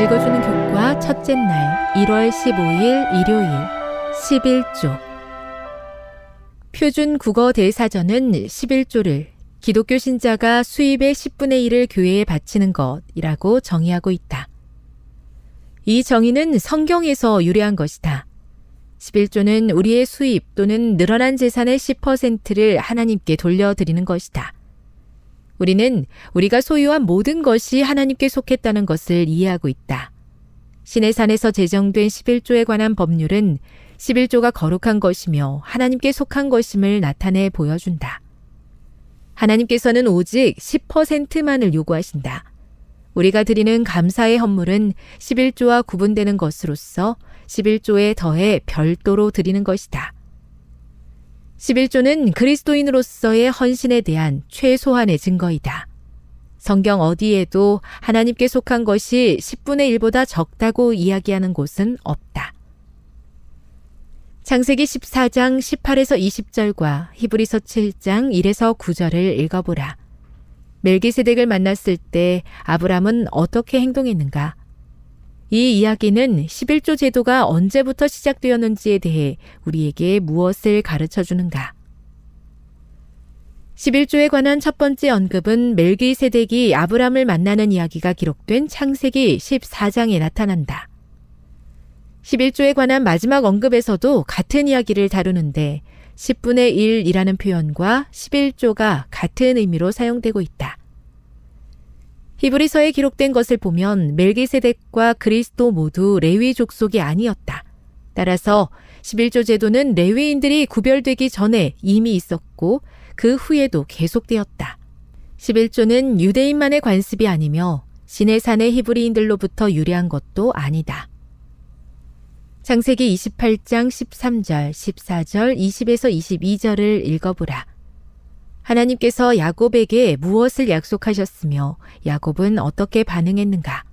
읽어주는 교과 첫째 날 1월 15일 일요일 11조 표준 국어 대사전은 11조를 기독교 신자가 수입의 10분의 1을 교회에 바치는 것이라고 정의하고 있다. 이 정의는 성경에서 유래한 것이다. 11조는 우리의 수입 또는 늘어난 재산의 10%를 하나님께 돌려드리는 것이다. 우리는 우리가 소유한 모든 것이 하나님께 속했다는 것을 이해하고 있다. 신의 산에서 제정된 11조에 관한 법률은 11조가 거룩한 것이며 하나님께 속한 것임을 나타내 보여준다. 하나님께서는 오직 10%만을 요구하신다. 우리가 드리는 감사의 헌물은 11조와 구분되는 것으로서 11조에 더해 별도로 드리는 것이다. 11조는 그리스도인으로서의 헌신에 대한 최소한의 증거이다. 성경 어디에도 하나님께 속한 것이 10분의 1보다 적다고 이야기하는 곳은 없다. 창세기 14장 18에서 20절과 히브리서 7장 1에서 9절을 읽어보라. 멜기세덱을 만났을 때 아브람은 어떻게 행동했는가? 이 이야기는 11조 제도가 언제부터 시작되었는지에 대해 우리에게 무엇을 가르쳐 주는가? 11조에 관한 첫 번째 언급은 멜기세덱이 아브람을 만나는 이야기가 기록된 창세기 14장에 나타난다. 11조에 관한 마지막 언급에서도 같은 이야기를 다루는데 10분의 1이라는 표현과 11조가 같은 의미로 사용되고 있다. 히브리서에 기록된 것을 보면 멜기세덱과 그리스도 모두 레위 족속이 아니었다. 따라서 11조 제도는 레위인들이 구별되기 전에 이미 있었고 그 후에도 계속되었다. 11조는 유대인만의 관습이 아니며 신의 산의 히브리인들로부터 유래한 것도 아니다. 창세기 28장 13절, 14절, 20에서 22절을 읽어보라. 하나님께서 야곱에게 무엇을 약속하셨으며 야곱은 어떻게 반응했는가?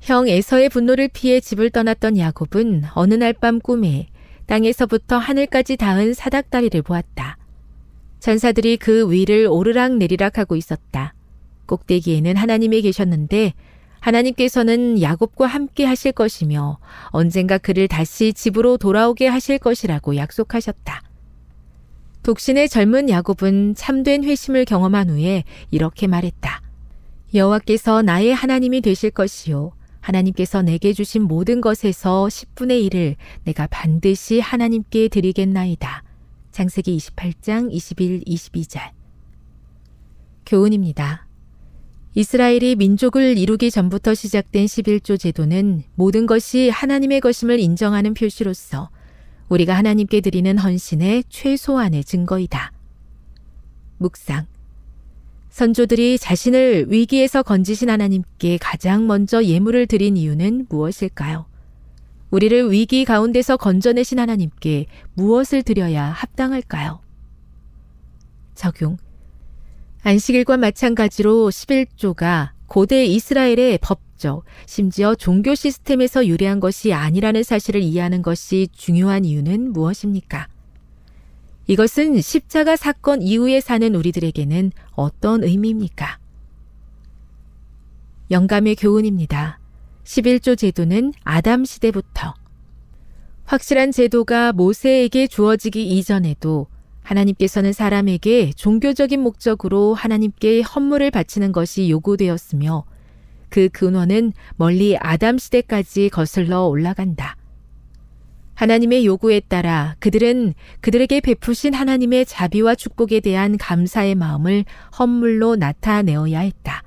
형 에서의 분노를 피해 집을 떠났던 야곱은 어느 날 밤 꿈에 땅에서부터 하늘까지 닿은 사닥다리를 보았다. 천사들이 그 위를 오르락 내리락 하고 있었다. 꼭대기에는 하나님이 계셨는데 하나님께서는 야곱과 함께 하실 것이며 언젠가 그를 다시 집으로 돌아오게 하실 것이라고 약속하셨다. 독신의 젊은 야곱은 참된 회심을 경험한 후에 이렇게 말했다. 여호와께서 나의 하나님이 되실 것이요 하나님께서 내게 주신 모든 것에서 10분의 1을 내가 반드시 하나님께 드리겠나이다. 장세기 28장 21, 22절. 교훈입니다. 이스라엘이 민족을 이루기 전부터 시작된 11조 제도는 모든 것이 하나님의 것임을 인정하는 표시로서 우리가 하나님께 드리는 헌신의 최소한의 증거이다. 묵상. 선조들이 자신을 위기에서 건지신 하나님께 가장 먼저 예물을 드린 이유는 무엇일까요? 우리를 위기 가운데서 건져내신 하나님께 무엇을 드려야 합당할까요? 적용. 안식일과 마찬가지로 11조가 고대 이스라엘의 법적, 심지어 종교 시스템에서 유래한 것이 아니라는 사실을 이해하는 것이 중요한 이유는 무엇입니까? 이것은 십자가 사건 이후에 사는 우리들에게는 어떤 의미입니까? 영감의 교훈입니다. 11조 제도는 아담 시대부터 확실한 제도가 모세에게 주어지기 이전에도 하나님께서는 사람에게 종교적인 목적으로 하나님께 헌물을 바치는 것이 요구되었으며 그 근원은 멀리 아담 시대까지 거슬러 올라간다. 하나님의 요구에 따라 그들은 그들에게 베푸신 하나님의 자비와 축복에 대한 감사의 마음을 헌물로 나타내어야 했다.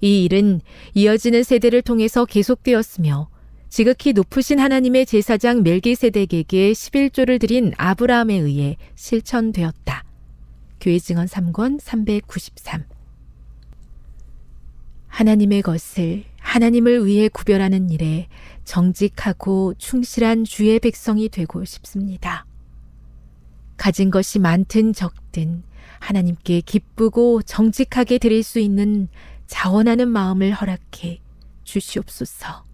이 일은 이어지는 세대를 통해서 계속되었으며 지극히 높으신 하나님의 제사장 멜기세덱에게 11조를 드린 아브라함에 의해 실천되었다. 교회 증언 3권 393 하나님의 것을 하나님을 위해 구별하는 일에 정직하고 충실한 주의 백성이 되고 싶습니다. 가진 것이 많든 적든 하나님께 기쁘고 정직하게 드릴 수 있는 자원하는 마음을 허락해 주시옵소서.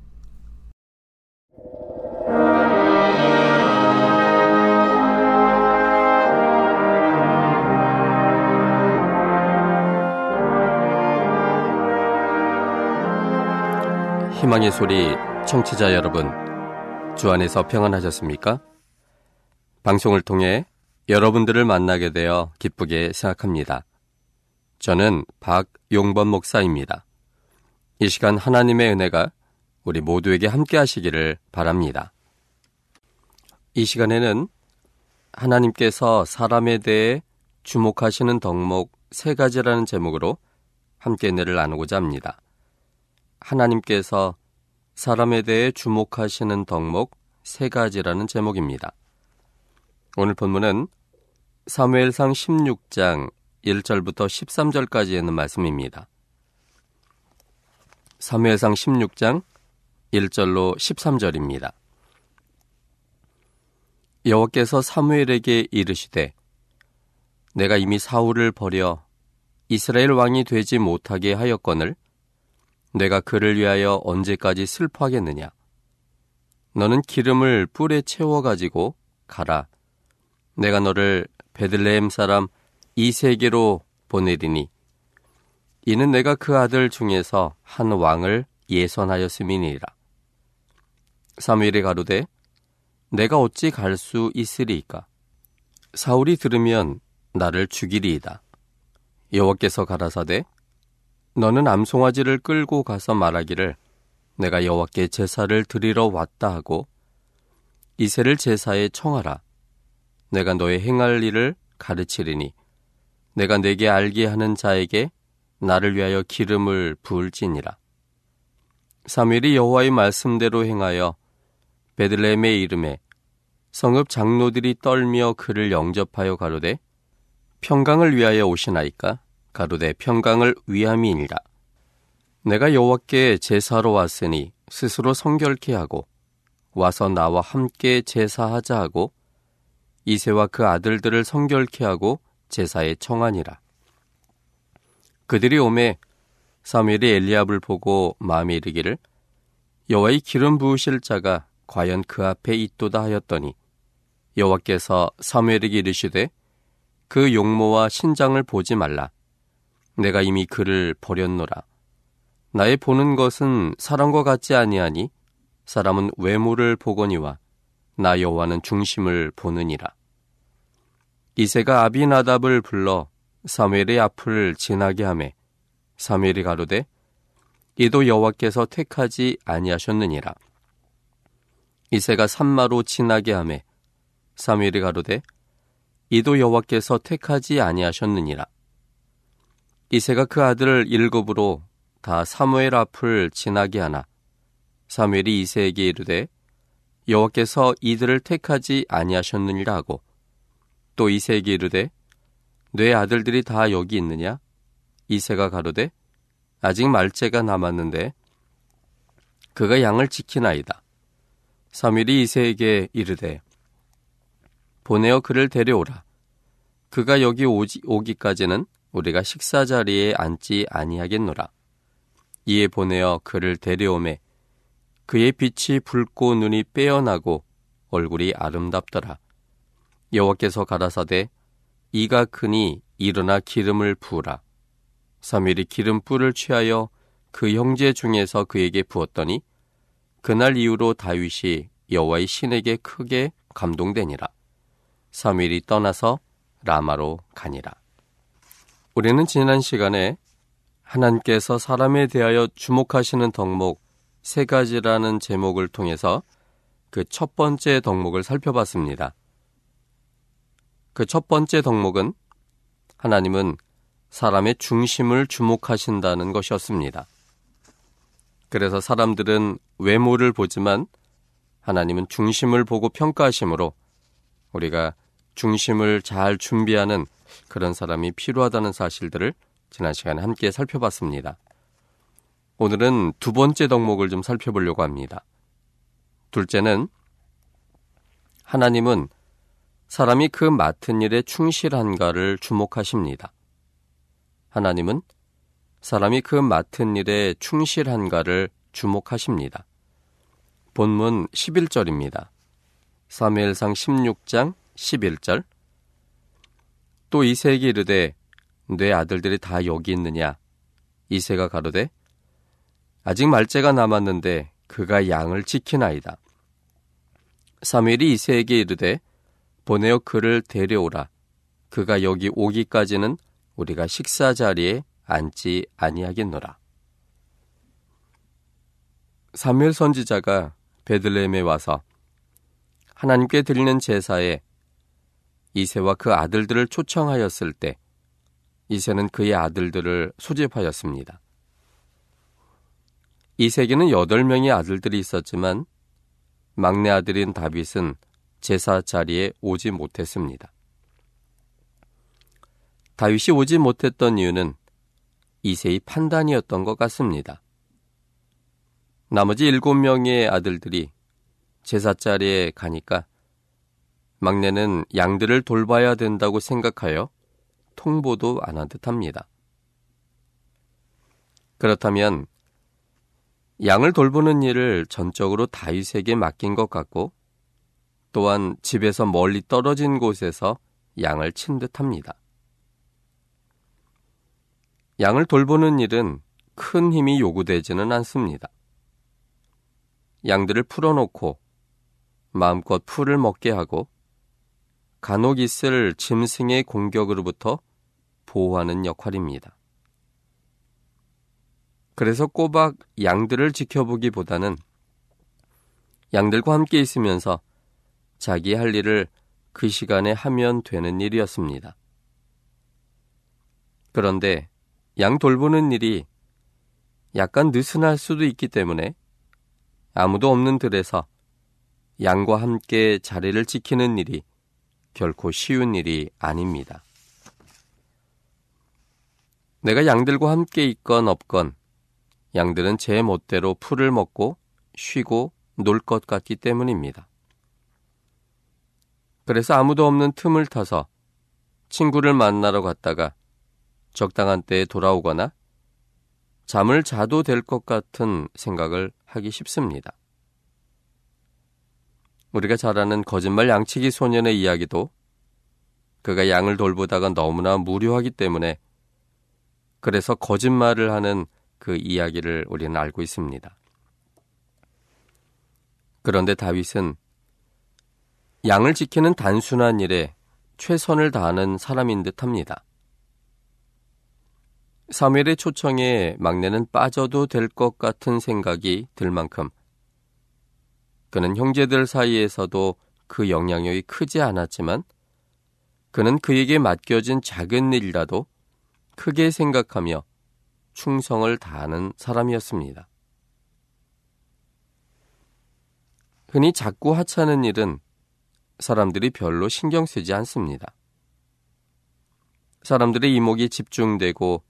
희망의 소리 청취자 여러분, 주 안에서 평안하셨습니까? 방송을 통해 여러분들을 만나게 되어 기쁘게 생각합니다. 저는 박용범 목사입니다. 이 시간 하나님의 은혜가 우리 모두에게 함께 하시기를 바랍니다. 이 시간에는 하나님께서 사람에 대해 주목하시는 덕목 세 가지라는 제목으로 함께 은혜를 나누고자 합니다. 하나님께서 사람에 대해 주목하시는 덕목 세 가지라는 제목입니다. 오늘 본문은 사무엘상 16장 1절부터 13절까지 있는 말씀입니다. 사무엘상 16장 1절로 13절입니다. 여호와께서 사무엘에게 이르시되 내가 이미 사울을 버려 이스라엘 왕이 되지 못하게 하였거늘 내가 그를 위하여 언제까지 슬퍼하겠느냐 너는 기름을 뿔에 채워 가지고 가라 내가 너를 베들레헴 사람 이 세계로 보내리니 이는 내가 그 아들 중에서 한 왕을 예선하였음이니라. 사무엘이 가로되 내가 어찌 갈 수 있으리이까? 사울이 들으면 나를 죽이리이다. 여호와께서 가라사대 너는 암송아지를 끌고 가서 말하기를 내가 여호와께 제사를 드리러 왔다 하고 이세를 제사에 청하라. 내가 너의 행할 일을 가르치리니 내가 내게 알게 하는 자에게 나를 위하여 기름을 부을지니라. 사무엘이 여호와의 말씀대로 행하여 베들레헴의 이름에 성읍 장로들이 떨며 그를 영접하여 가로되 평강을 위하여 오시나이까 가로되 평강을 위함이니라. 내가 여호와께 제사로 왔으니 스스로 성결케 하고 와서 나와 함께 제사하자 하고 이세와 그 아들들을 성결케 하고 제사에 청하니라. 그들이 오매 사무엘이 엘리압을 보고 마음에 이르기를 여호와의 기름 부으실 자가 과연 그 앞에 있도다 하였더니 여호와께서 사무엘에게 이르시되 그 용모와 신장을 보지 말라 내가 이미 그를 버렸노라 나의 보는 것은 사람과 같지 아니하니 사람은 외모를 보거니와 나 여호와는 중심을 보느니라 이세가 아비나답을 불러 사무엘의 앞을 지나게 하매 사무엘이 가로되 이도 여호와께서 택하지 아니하셨느니라. 이새가 산마로 지나게 하매 사무엘이 가로되 이도 여호와께서 택하지 아니하셨느니라. 이새가 그 아들을 일곱으로 다 사무엘 앞을 지나게 하나 사무엘이 이새에게 이르되 여호와께서 이들을 택하지 아니하셨느니라 하고 또 이새에게 이르되 뇌 아들들이 다 여기 있느냐 이새가 가로되 아직 말째가 남았는데 그가 양을 지키나이다. 사무엘이 이새에게 이르되 보내어 그를 데려오라. 그가 여기 오기까지는 우리가 식사 자리에 앉지 아니하겠노라. 이에 보내어 그를 데려오매 그의 빛이 붉고 눈이 빼어나고 얼굴이 아름답더라. 여호와께서 가라사대 이가 크니 일어나 기름을 부으라. 사무엘이 기름불을 취하여 그 형제 중에서 그에게 부었더니 그날 이후로 다윗이 여호와의 신에게 크게 감동되니라. 사무엘이 떠나서 라마로 가니라. 우리는 지난 시간에 하나님께서 사람에 대하여 주목하시는 덕목 세 가지라는 제목을 통해서 그 첫 번째 덕목을 살펴봤습니다. 그 첫 번째 덕목은 하나님은 사람의 중심을 주목하신다는 것이었습니다. 그래서 사람들은 외모를 보지만 하나님은 중심을 보고 평가하시므로 우리가 중심을 잘 준비하는 그런 사람이 필요하다는 사실들을 지난 시간에 함께 살펴봤습니다. 오늘은 두 번째 덕목을 좀 살펴보려고 합니다. 둘째는 하나님은 사람이 그 맡은 일에 충실한가를 주목하십니다. 하나님은 사람이 그 맡은 일에 충실한가를 주목하십니다. 본문 11절입니다. 사무엘상 16장 11절 또 이세에게 이르되 내 아들들이 다 여기 있느냐 이세가 가로되 아직 말째가 남았는데 그가 양을 지키나이다. 사무엘이 이세에게 이르되 보내어 그를 데려오라. 그가 여기 오기까지는 우리가 식사 자리에 앉지 아니하겠노라. 사무엘 선지자가 베들레헴에 와서 하나님께 드리는 제사에 이세와 그 아들들을 초청하였을 때 이세는 그의 아들들을 소집하였습니다. 이세계는 여덟 명의 아들들이 있었지만 막내 아들인 다윗은 제사 자리에 오지 못했습니다. 다윗이 오지 못했던 이유는 이세의 판단이었던 것 같습니다. 나머지 일곱 명의 아들들이 제사 자리에 가니까 막내는 양들을 돌봐야 된다고 생각하여 통보도 안 한 듯합니다. 그렇다면 양을 돌보는 일을 전적으로 다윗에게 맡긴 것 같고 또한 집에서 멀리 떨어진 곳에서 양을 친 듯합니다. 양을 돌보는 일은 큰 힘이 요구되지는 않습니다. 양들을 풀어놓고 마음껏 풀을 먹게 하고 간혹 있을 짐승의 공격으로부터 보호하는 역할입니다. 그래서 꼬박 양들을 지켜보기보다는 양들과 함께 있으면서 자기 할 일을 그 시간에 하면 되는 일이었습니다. 그런데 양 돌보는 일이 약간 느슨할 수도 있기 때문에 아무도 없는 들에서 양과 함께 자리를 지키는 일이 결코 쉬운 일이 아닙니다. 내가 양들과 함께 있건 없건 양들은 제 멋대로 풀을 먹고 쉬고 놀 것 같기 때문입니다. 그래서 아무도 없는 틈을 타서 친구를 만나러 갔다가 적당한 때에 돌아오거나 잠을 자도 될 것 같은 생각을 하기 쉽습니다. 우리가 잘 아는 거짓말 양치기 소년의 이야기도 그가 양을 돌보다가 너무나 무료하기 때문에 그래서 거짓말을 하는 그 이야기를 우리는 알고 있습니다. 그런데 다윗은 양을 지키는 단순한 일에 최선을 다하는 사람인 듯 합니다. 사무엘의 초청에 막내는 빠져도 될 것 같은 생각이 들 만큼 그는 형제들 사이에서도 그 영향력이 크지 않았지만 그는 그에게 맡겨진 작은 일이라도 크게 생각하며 충성을 다하는 사람이었습니다. 흔히 작고 하찮은 일은 사람들이 별로 신경 쓰지 않습니다. 사람들의 이목이 집중되고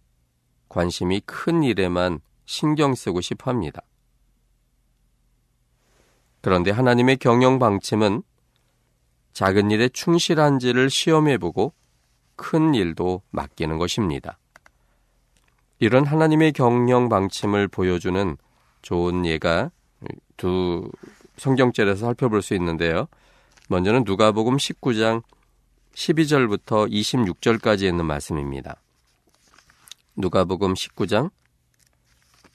관심이 큰 일에만 신경 쓰고 싶어 합니다. 그런데 하나님의 경영 방침은 작은 일에 충실한지를 시험해보고 큰 일도 맡기는 것입니다. 이런 하나님의 경영 방침을 보여주는 좋은 예가 두 성경절에서 살펴볼 수 있는데요. 먼저는 누가복음 19장 12절부터 26절까지 있는 말씀입니다. 누가복음 19장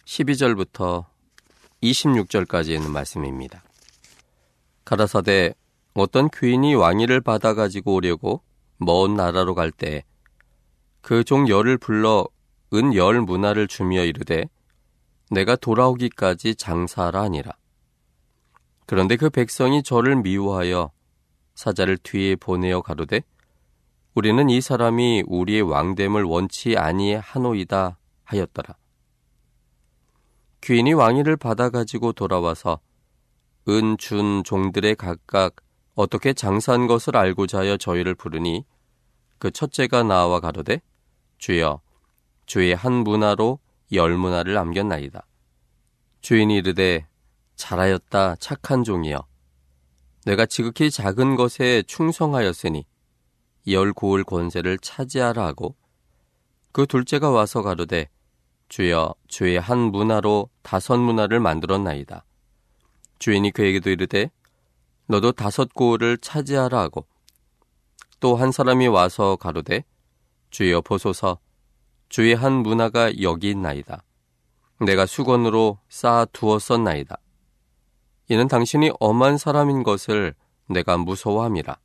12절부터 26절까지 있는 말씀입니다. 가라사대 어떤 귀인이 왕위를 받아 가지고 오려고 먼 나라로 갈 때 그 종 열을 불러 은 열 문화를 주며 이르되 내가 돌아오기까지 장사하라 하니라. 그런데 그 백성이 저를 미워하여 사자를 뒤에 보내어 가로되 우리는 이 사람이 우리의 왕됨을 원치 아니하노이다 하였더라. 귀인이 왕위를 받아 가지고 돌아와서 은 준 종들의 각각 어떻게 장사한 것을 알고자 하여 저희를 부르니 그 첫째가 나와 가로되 주여 주의 한 문화로 열 문화를 남겼나이다. 주인이 이르되 잘하였다 착한 종이여 내가 지극히 작은 것에 충성하였으니 열 고을 권세를 차지하라 하고 그 둘째가 와서 가로되 주여 주의 한 문화로 다섯 문화를 만들었나이다. 주인이 그에게도 이르되 너도 다섯 고을을 차지하라 하고 또 한 사람이 와서 가로되 주여 보소서 주의 한 문화가 여기 있나이다. 내가 수건으로 쌓아 두었었나이다. 이는 당신이 엄한 사람인 것을 내가 무서워함이라.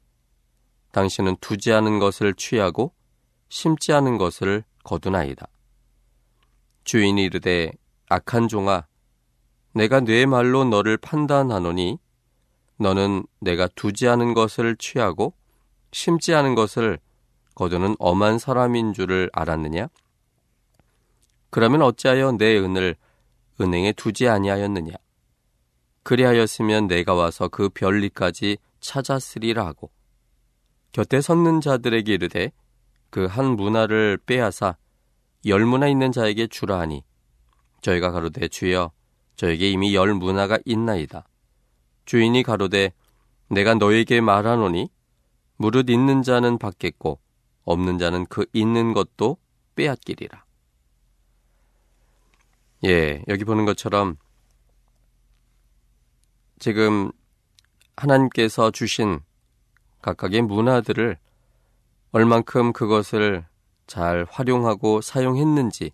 당신은 두지 않은 것을 취하고 심지 않은 것을 거두나이다. 주인이 이르되 악한 종아 내가 뇌 말로 너를 판단하노니 너는 내가 두지 않은 것을 취하고 심지 않은 것을 거두는 엄한 사람인 줄을 알았느냐? 그러면 어찌하여 내 은을 은행에 두지 아니하였느냐? 그리하였으면 내가 와서 그 별리까지 찾았으리라 하고 곁에 섰는 자들에게 이르되 그 한 문화를 빼앗아 열 문화 있는 자에게 주라 하니 저희가 가로되 주여 저에게 이미 열 문화가 있나이다. 주인이 가로되 내가 너에게 말하노니 무릇 있는 자는 받겠고 없는 자는 그 있는 것도 빼앗기리라. 예, 여기 보는 것처럼 지금 하나님께서 주신 각각의 문화들을 얼만큼 그것을 잘 활용하고 사용했는지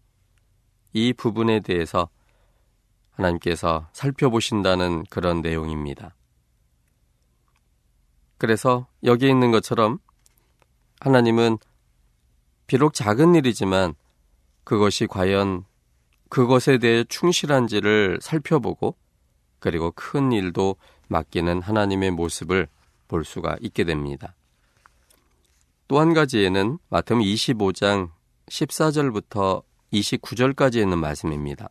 이 부분에 대해서 하나님께서 살펴보신다는 그런 내용입니다. 그래서 여기 있는 것처럼 하나님은 비록 작은 일이지만 그것이 과연 그것에 대해 충실한지를 살펴보고 그리고 큰 일도 맡기는 하나님의 모습을 볼 수가 있게 됩니다. 또 한 가지에는 마태음 25장 14절부터 29절까지 있는 말씀입니다.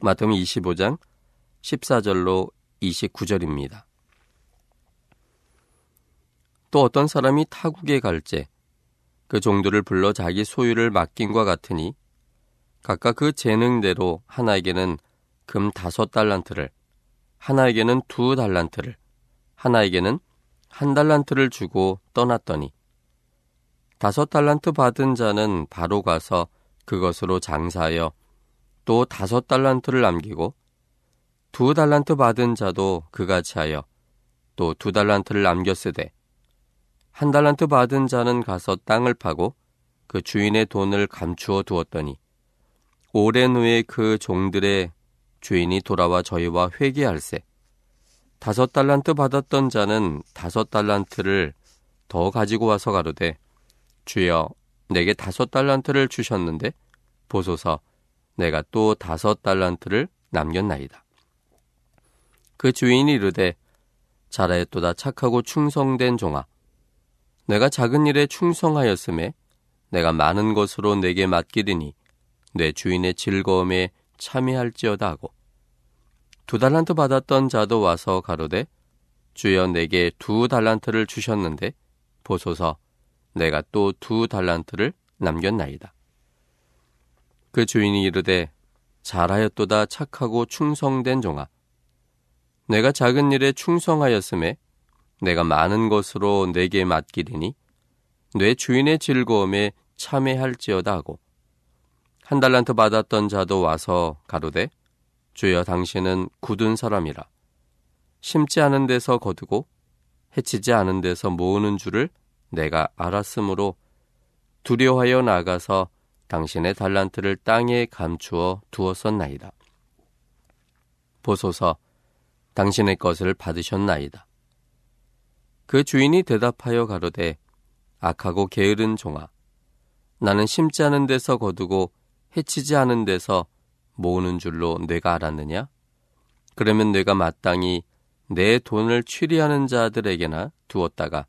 마태음 25장 14절로 29절입니다. 또 어떤 사람이 타국에 갈제 그 종들을 불러 자기 소유를 맡긴과 같으니 각각 그 재능대로 하나에게는 금 다섯 달란트를 하나에게는 두 달란트를 하나에게는 한 달란트를 주고 떠났더니 다섯 달란트 받은 자는 바로 가서 그것으로 장사하여 또 다섯 달란트를 남기고 두 달란트 받은 자도 그같이 하여 또 두 달란트를 남겼으되 한 달란트 받은 자는 가서 땅을 파고 그 주인의 돈을 감추어 두었더니 오랜 후에 그 종들의 주인이 돌아와 저희와 회개할세. 다섯 달란트 받았던 자는 다섯 달란트를 더 가지고 와서 가로되 주여 내게 다섯 달란트를 주셨는데 보소서 내가 또 다섯 달란트를 남겼나이다. 그 주인이 이르되 잘하였도다 착하고 충성된 종아 내가 작은 일에 충성하였음에 내가 많은 것으로 내게 맡기리니 내 주인의 즐거움에 참여할지어다 하고 두 달란트 받았던 자도 와서 가로되 주여 내게 두 달란트를 주셨는데 보소서 내가 또 두 달란트를 남겼나이다. 그 주인이 이르되 잘하였도다 착하고 충성된 종아. 내가 작은 일에 충성하였음에 내가 많은 것으로 내게 맡기리니 내 주인의 즐거움에 참여할지어다 하고 한 달란트 받았던 자도 와서 가로되 주여 당신은 굳은 사람이라. 심지 않은 데서 거두고 해치지 않은 데서 모으는 줄을 내가 알았으므로 두려워하여 나가서 당신의 달란트를 땅에 감추어 두었었나이다. 보소서 당신의 것을 받으셨나이다. 그 주인이 대답하여 가로되 악하고 게으른 종아 나는 심지 않은 데서 거두고 해치지 않은 데서 모으는 줄로 내가 알았느냐? 그러면 내가 마땅히 내 돈을 취리하는 자들에게나 두었다가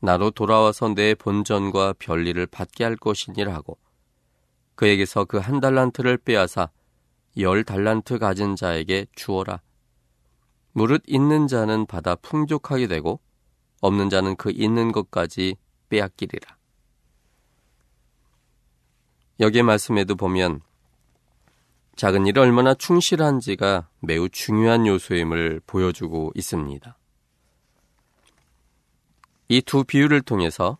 나로 돌아와서 내 본전과 별리를 받게 할 것이니라 하고 그에게서 그 한 달란트를 빼앗아 열 달란트 가진 자에게 주어라. 무릇 있는 자는 받아 풍족하게 되고 없는 자는 그 있는 것까지 빼앗기리라. 여기에 말씀에도 보면 작은 일에 얼마나 충실한지가 매우 중요한 요소임을 보여주고 있습니다. 이 두 비유를 통해서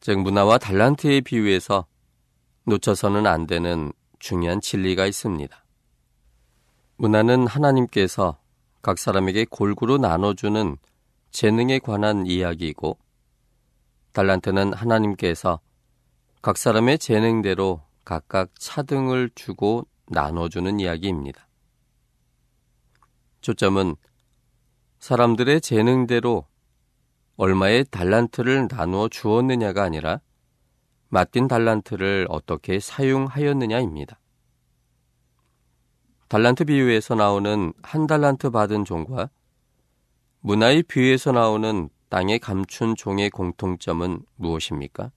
즉 문화와 달란트의 비유에서 놓쳐서는 안 되는 중요한 진리가 있습니다. 문화는 하나님께서 각 사람에게 골고루 나눠주는 재능에 관한 이야기이고 달란트는 하나님께서 각 사람의 재능대로 각각 차등을 주고 나눠주는 이야기입니다. 초점은 사람들의 재능대로 얼마의 달란트를 나누어 주었느냐가 아니라 맡긴 달란트를 어떻게 사용하였느냐입니다. 달란트 비유에서 나오는 한 달란트 받은 종과 문화의 비유에서 나오는 땅에 감춘 종의 공통점은 무엇입니까?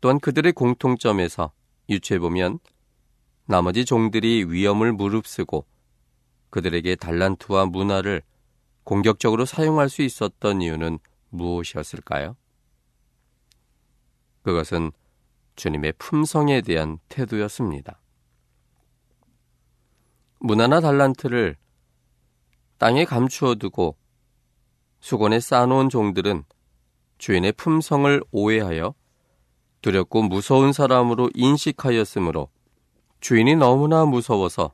또한 그들의 공통점에서 유추해 보면 나머지 종들이 위험을 무릅쓰고 그들에게 달란트와 문화를 공격적으로 사용할 수 있었던 이유는 무엇이었을까요? 그것은 주님의 품성에 대한 태도였습니다. 문화나 달란트를 땅에 감추어 두고 수건에 쌓아놓은 종들은 주인의 품성을 오해하여 두렵고 무서운 사람으로 인식하였으므로 주인이 너무나 무서워서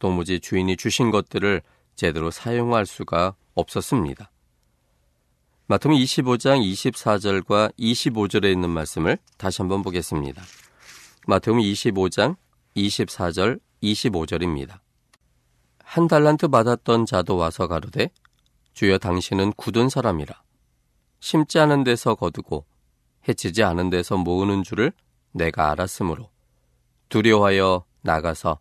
도무지 주인이 주신 것들을 제대로 사용할 수가 없었습니다. 마태음 25장 24절과 25절에 있는 말씀을 다시 한번 보겠습니다. 마태음 25장 24절 25절입니다. 한 달란트 받았던 자도 와서 가로되 주여 당신은 굳은 사람이라 심지 않은 데서 거두고 해치지 않은 데서 모으는 줄을 내가 알았으므로 두려워하여 나가서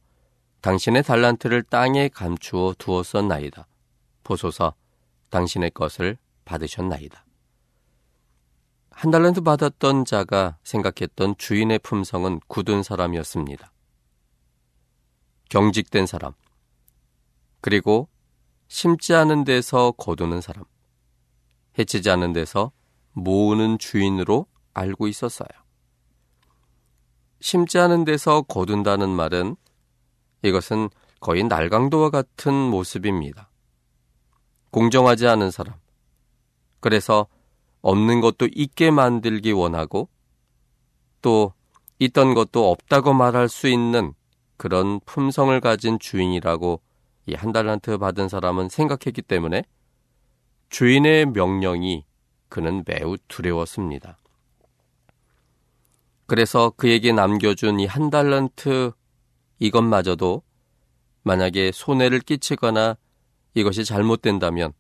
당신의 달란트를 땅에 감추어 두었었나이다. 보소서 당신의 것을 받으셨나이다. 한 달란트 받았던 자가 생각했던 주인의 품성은 굳은 사람이었습니다. 경직된 사람, 그리고 심지 않은 데서 거두는 사람, 해치지 않은 데서 모으는 주인으로 알고 있었어요. 심지 않은 데서 거둔다는 말은 이것은 거의 날강도와 같은 모습입니다. 공정하지 않은 사람. 그래서 없는 것도 있게 만들기 원하고 또 있던 것도 없다고 말할 수 있는 그런 품성을 가진 주인이라고 이 한 달란트 받은 사람은 생각했기 때문에 주인의 명령이 그는 매우 두려웠습니다. 그래서 그에게 남겨준 이 한 달란트 이것마저도 만약에 손해를 끼치거나 이것이 잘못된다면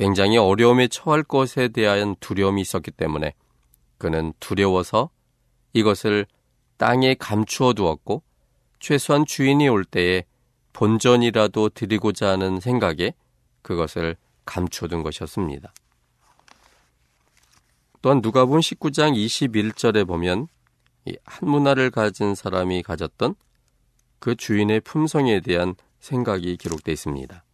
굉장히 어려움에 처할 것에 대한 두려움이 있었기 때문에 그는 두려워서 이것을 땅에 감추어 두었고 최소한 주인이 올 때에 본전이라도 드리고자 하는 생각에 그것을 감춰둔 것이었습니다. 또한 누가복음 19장 21절에 보면 한 문화를 가진 사람이 가졌던 그 주인의 품성에 대한 생각이 기록되어 있습니다.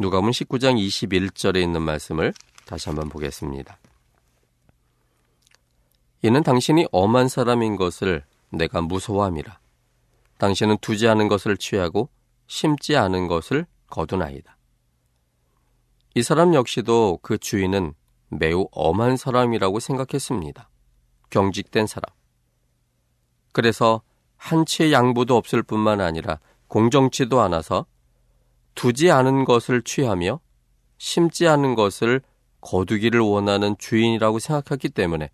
누가복음 19장 21절에 있는 말씀을 다시 한번 보겠습니다. 이는 당신이 엄한 사람인 것을 내가 무서워함이라. 당신은 두지 않은 것을 취하고 심지 않은 것을 거두나이다. 이 사람 역시도 그 주인은 매우 엄한 사람이라고 생각했습니다. 경직된 사람. 그래서 한치의 양보도 없을 뿐만 아니라 공정치도 않아서 두지 않은 것을 취하며 심지 않은 것을 거두기를 원하는 주인이라고 생각했기 때문에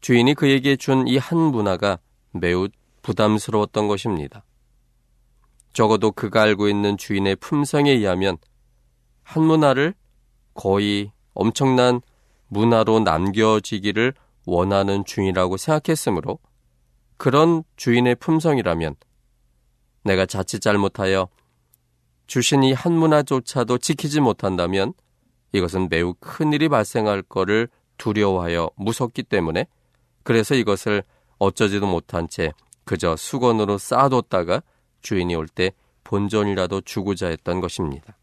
주인이 그에게 준 이 한 문화가 매우 부담스러웠던 것입니다. 적어도 그가 알고 있는 주인의 품성에 의하면 한 문화를 거의 엄청난 문화로 남겨지기를 원하는 주인이라고 생각했으므로 그런 주인의 품성이라면 내가 자칫 잘못하여 주신 이 한 문화조차도 지키지 못한다면 이것은 매우 큰 일이 발생할 것을 두려워하여 무섭기 때문에 그래서 이것을 어쩌지도 못한 채 그저 수건으로 쌓아뒀다가 주인이 올 때 본전이라도 주고자 했던 것입니다.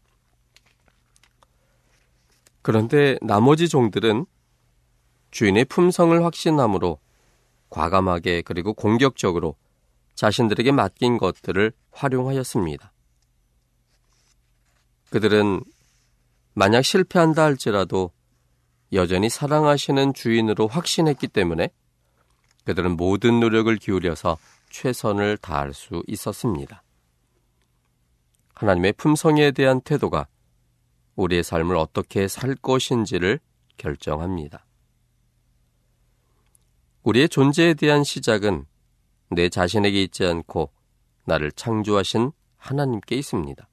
그런데 나머지 종들은 주인의 품성을 확신함으로 과감하게 그리고 공격적으로 자신들에게 맡긴 것들을 활용하였습니다. 그들은 만약 실패한다 할지라도 여전히 사랑하시는 주인으로 확신했기 때문에 그들은 모든 노력을 기울여서 최선을 다할 수 있었습니다. 하나님의 품성에 대한 태도가 우리의 삶을 어떻게 살 것인지를 결정합니다. 우리의 존재에 대한 시작은 내 자신에게 있지 않고 나를 창조하신 하나님께 있습니다.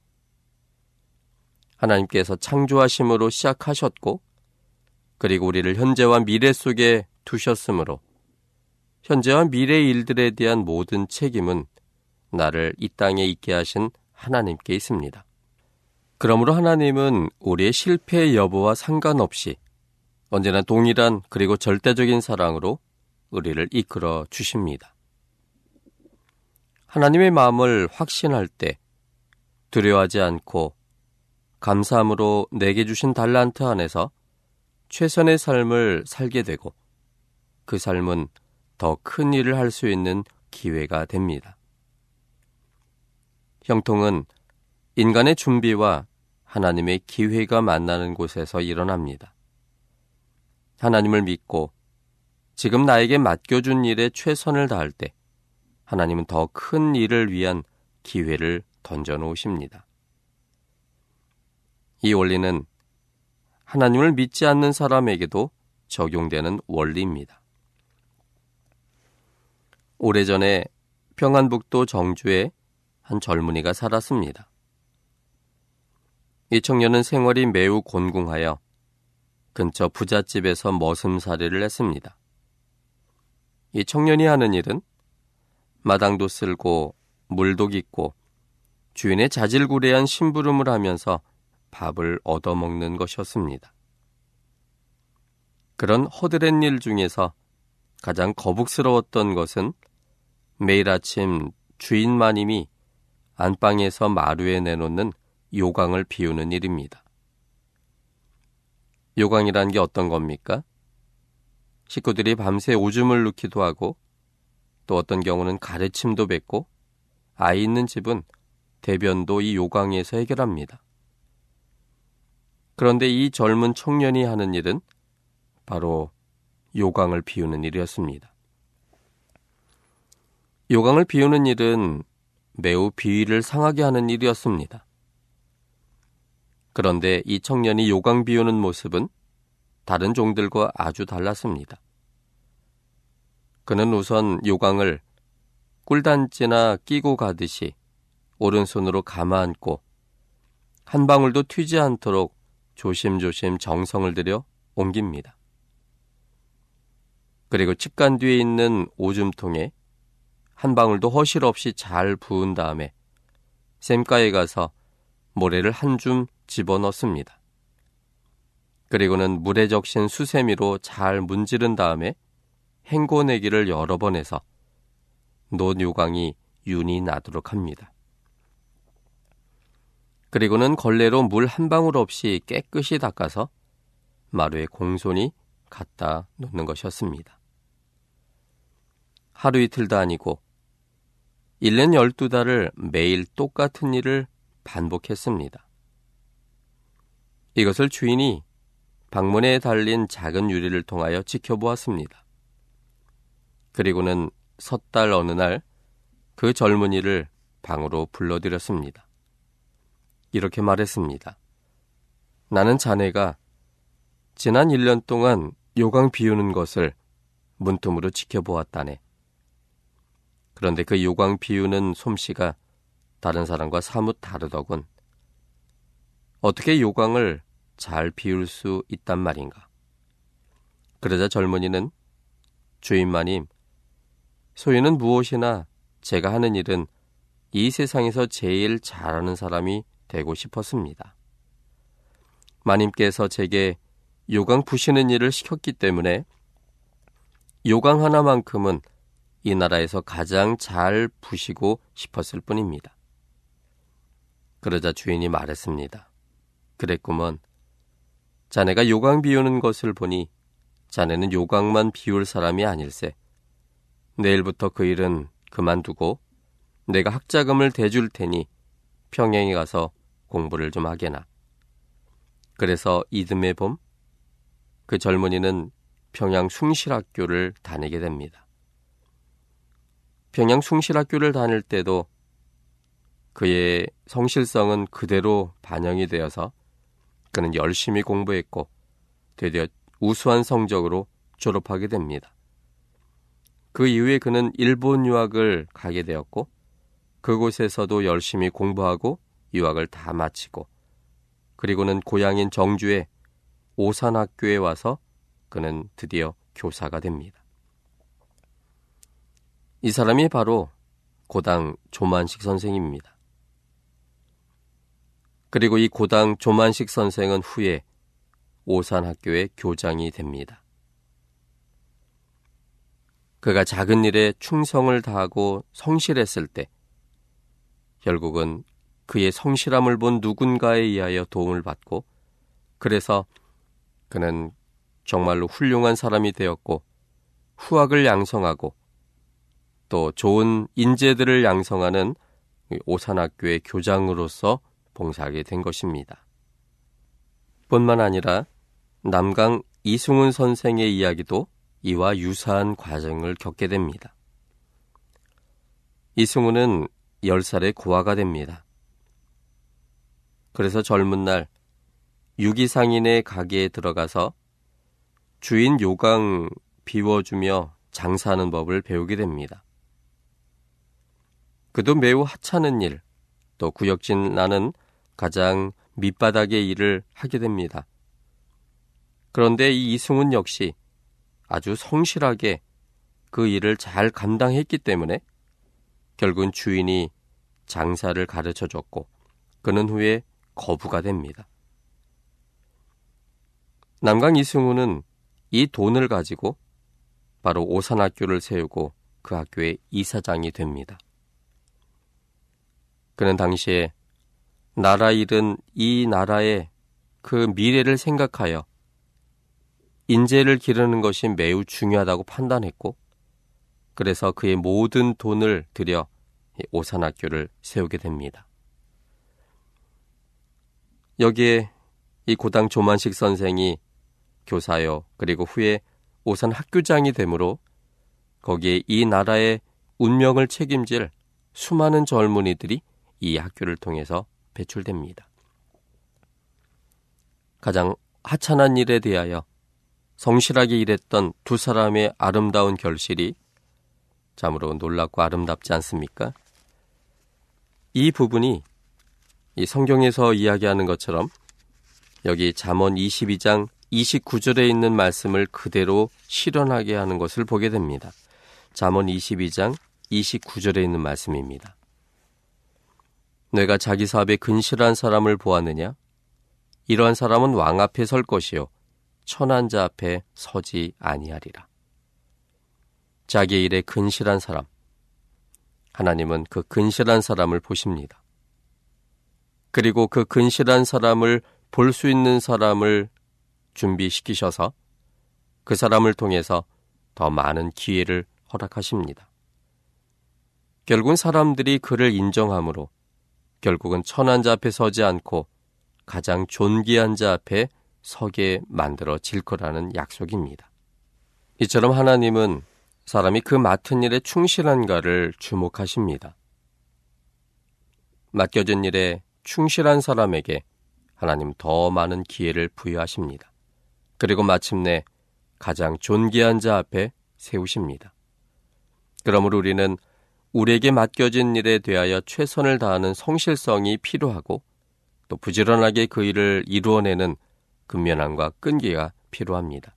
하나님께서 창조하심으로 시작하셨고, 그리고 우리를 현재와 미래 속에 두셨으므로, 현재와 미래의 일들에 대한 모든 책임은 나를 이 땅에 있게 하신 하나님께 있습니다. 그러므로 하나님은 우리의 실패의 여부와 상관없이 언제나 동일한 그리고 절대적인 사랑으로 우리를 이끌어 주십니다. 하나님의 마음을 확신할 때 두려워하지 않고 감사함으로 내게 주신 달란트 안에서 최선의 삶을 살게 되고 그 삶은 더 큰 일을 할 수 있는 기회가 됩니다. 형통은 인간의 준비와 하나님의 기회가 만나는 곳에서 일어납니다. 하나님을 믿고 지금 나에게 맡겨준 일에 최선을 다할 때 하나님은 더 큰 일을 위한 기회를 던져 놓으십니다. 이 원리는 하나님을 믿지 않는 사람에게도 적용되는 원리입니다. 오래전에 평안북도 정주에 한 젊은이가 살았습니다. 이 청년은 생활이 매우 곤궁하여 근처 부잣집에서 머슴살이를 했습니다. 이 청년이 하는 일은 마당도 쓸고 물도 깃고 주인의 자질구레한 심부름을 하면서 밥을 얻어먹는 것이었습니다. 그런 허드렛 일 중에서 가장 거북스러웠던 것은 매일 아침 주인 마님이 안방에서 마루에 내놓는 요강을 비우는 일입니다. 요강이란 게 어떤 겁니까? 식구들이 밤새 오줌을 넣기도 하고 또 어떤 경우는 가래침도 뱉고 아이 있는 집은 대변도 이 요강에서 해결합니다. 그런데 이 젊은 청년이 하는 일은 바로 요강을 비우는 일이었습니다. 요강을 비우는 일은 매우 비위를 상하게 하는 일이었습니다. 그런데 이 청년이 요강 비우는 모습은 다른 종들과 아주 달랐습니다. 그는 우선 요강을 꿀단지나 끼고 가듯이 오른손으로 감아 안고 한 방울도 튀지 않도록 조심조심 정성을 들여 옮깁니다. 그리고 측간 뒤에 있는 오줌통에 한 방울도 허실 없이 잘 부은 다음에 샘가에 가서 모래를 한 줌 집어넣습니다. 그리고는 물에 적신 수세미로 잘 문지른 다음에 헹궈내기를 여러 번 해서 노 요강이 윤이 나도록 합니다. 그리고는 걸레로 물 한 방울 없이 깨끗이 닦아서 마루에 공손히 갖다 놓는 것이었습니다. 하루 이틀도 아니고 1년 12달을 매일 똑같은 일을 반복했습니다. 이것을 주인이 방문에 달린 작은 유리를 통하여 지켜보았습니다. 그리고는 섣달 어느 날 그 젊은이를 방으로 불러들였습니다. 이렇게 말했습니다. 나는 자네가 지난 1년 동안 요강 비우는 것을 문틈으로 지켜보았다네. 그런데 그 요강 비우는 솜씨가 다른 사람과 사뭇 다르더군. 어떻게 요강을 잘 비울 수 있단 말인가? 그러자 젊은이는 주인마님, 소유는 무엇이나 제가 하는 일은 이 세상에서 제일 잘하는 사람이 되고 싶었습니다. 마님께서 제게 요강 부시는 일을 시켰기 때문에 요강 하나만큼은 이 나라에서 가장 잘 부시고 싶었을 뿐입니다. 그러자 주인이 말했습니다. 그랬구먼. 자네가 요강 비우는 것을 보니 자네는 요강만 비울 사람이 아닐세. 내일부터 그 일은 그만두고 내가 학자금을 대줄 테니 평양에 가서 공부를 좀 하게나. 그래서 이듬해 봄, 그 젊은이는 평양 숭실학교를 다니게 됩니다. 평양 숭실학교를 다닐 때도 그의 성실성은 그대로 반영이 되어서 그는 열심히 공부했고 드디어 우수한 성적으로 졸업하게 됩니다. 그 이후에 그는 일본 유학을 가게 되었고 그곳에서도 열심히 공부하고 유학을 다 마치고 그리고는 고향인 정주의 오산학교에 와서 그는 드디어 교사가 됩니다. 이 사람이 바로 고당 조만식 선생입니다. 그리고 이 고당 조만식 선생은 후에 오산학교의 교장이 됩니다. 그가 작은 일에 충성을 다하고 성실했을 때 결국은 그의 성실함을 본 누군가에 의하여 도움을 받고 그래서 그는 정말로 훌륭한 사람이 되었고 후학을 양성하고 또 좋은 인재들을 양성하는 오산학교의 교장으로서 봉사하게 된 것입니다. 뿐만 아니라 남강 이승훈 선생의 이야기도 이와 유사한 과정을 겪게 됩니다. 이승우는 10살에 고아가 됩니다. 그래서 젊은 날 유기상인의 가게에 들어가서 주인 요강 비워주며 장사하는 법을 배우게 됩니다. 그도 매우 하찮은 일, 또 구역진 나는 가장 밑바닥의 일을 하게 됩니다. 그런데 이 이승훈 역시 아주 성실하게 그 일을 잘 감당했기 때문에 결국은 주인이 장사를 가르쳐 줬고 그는 후에 거부가 됩니다. 남강 이승우는 이 돈을 가지고 바로 오산학교를 세우고 그 학교의 이사장이 됩니다. 그는 당시에 나라 일은 이 나라의 그 미래를 생각하여 인재를 기르는 것이 매우 중요하다고 판단했고 그래서 그의 모든 돈을 들여 오산학교를 세우게 됩니다. 여기에 이 고당 조만식 선생이 교사요 그리고 후에 오산 학교장이 되므로 거기에 이 나라의 운명을 책임질 수많은 젊은이들이 이 학교를 통해서 배출됩니다. 가장 하찮은 일에 대하여 성실하게 일했던 두 사람의 아름다운 결실이 참으로 놀랍고 아름답지 않습니까? 이 부분이 이 성경에서 이야기하는 것처럼 여기 잠언 22장 29절에 있는 말씀을 그대로 실현하게 하는 것을 보게 됩니다. 잠언 22장 29절에 있는 말씀입니다. 내가 자기 사업에 근실한 사람을 보았느냐? 이러한 사람은 왕 앞에 설 것이요 천한 자 앞에 서지 아니하리라. 자기 일에 근실한 사람. 하나님은 그 근실한 사람을 보십니다. 그리고 그 근실한 사람을 볼 수 있는 사람을 준비시키셔서 그 사람을 통해서 더 많은 기회를 허락하십니다. 결국은 사람들이 그를 인정함으로 결국은 천한 자 앞에 서지 않고 가장 존귀한 자 앞에 서게 만들어질 거라는 약속입니다. 이처럼 하나님은 사람이 그 맡은 일에 충실한가를 주목하십니다. 맡겨진 일에 충실한 사람에게 하나님 더 많은 기회를 부여하십니다. 그리고 마침내 가장 존귀한 자 앞에 세우십니다. 그러므로 우리는 우리에게 맡겨진 일에 대하여 최선을 다하는 성실성이 필요하고 또 부지런하게 그 일을 이루어내는 근면함과 끈기가 필요합니다.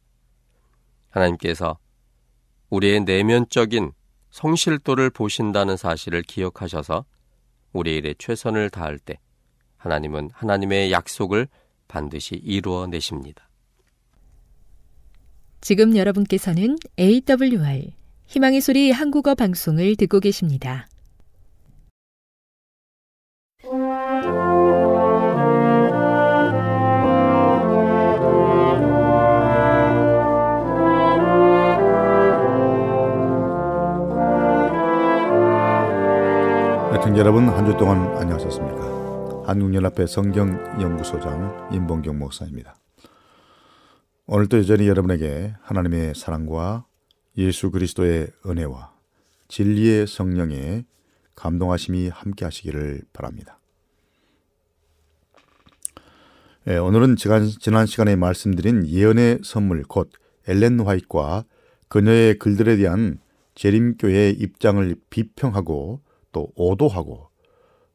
하나님께서 우리의 내면적인 성실도를 보신다는 사실을 기억하셔서 우리의 일에 최선을 다할 때 하나님은 하나님의 약속을 반드시 이루어내십니다. 지금 여러분께서는 AWR 희망의 소리 한국어 방송을 듣고 계십니다. 여러분 한 주 동안 안녕하셨습니까? 한국연합회 성경연구소장 임봉경 목사입니다. 오늘도 여전히 여러분에게 하나님의 사랑과 예수 그리스도의 은혜와 진리의 성령의 감동하심이 함께 하시기를 바랍니다. 예, 오늘은 지난 시간에 말씀드린 예언의 선물 곧 엘렌 화이트와 그녀의 글들에 대한 재림교의 입장을 비평하고 또 오도하고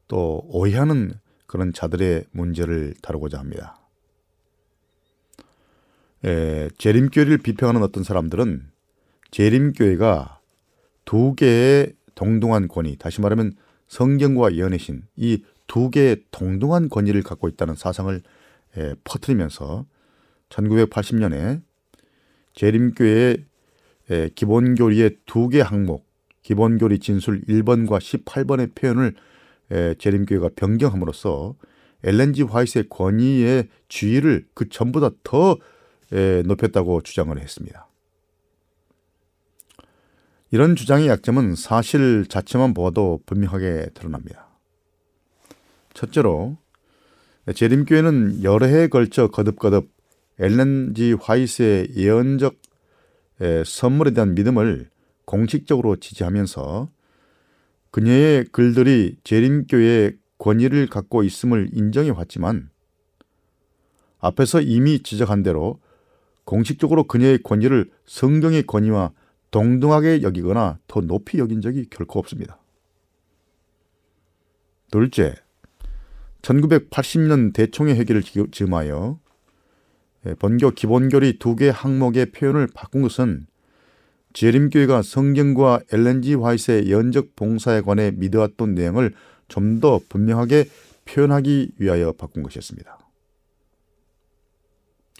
또 오해하는 그런 자들의 문제를 다루고자 합니다. 에, 재림교회를 비평하는 어떤 사람들은 재림교회가 두 개의 동등한 권위, 다시 말하면 성경과 예언의 신, 이 두 개의 동등한 권위를 갖고 있다는 사상을 에, 퍼뜨리면서 1980년에 재림교회의 기본교리의 두 개 항목, 기본교리 진술 1번과 18번의 표현을 재림교회가 변경함으로써 엘렌지 화이트의 권위의 주의를 그 전보다 더 높였다고 주장을 했습니다. 이런 주장의 약점은 사실 자체만 보아도 분명하게 드러납니다. 첫째로 재림교회는 여러 해에 걸쳐 거듭거듭 엘렌지 화이트의 예언적 선물에 대한 믿음을 공식적으로 지지하면서 그녀의 글들이 재림교의 권위를 갖고 있음을 인정해 왔지만 앞에서 이미 지적한 대로 공식적으로 그녀의 권위를 성경의 권위와 동등하게 여기거나 더 높이 여긴 적이 결코 없습니다. 둘째, 1980년 대총회 회기를 즈음하여 번교 기본교리 두 개 항목의 표현을 바꾼 것은 재림교회가 성경과 엘렌지 화이트의 연적 봉사에 관해 믿어왔던 내용을 좀 더 분명하게 표현하기 위하여 바꾼 것이었습니다.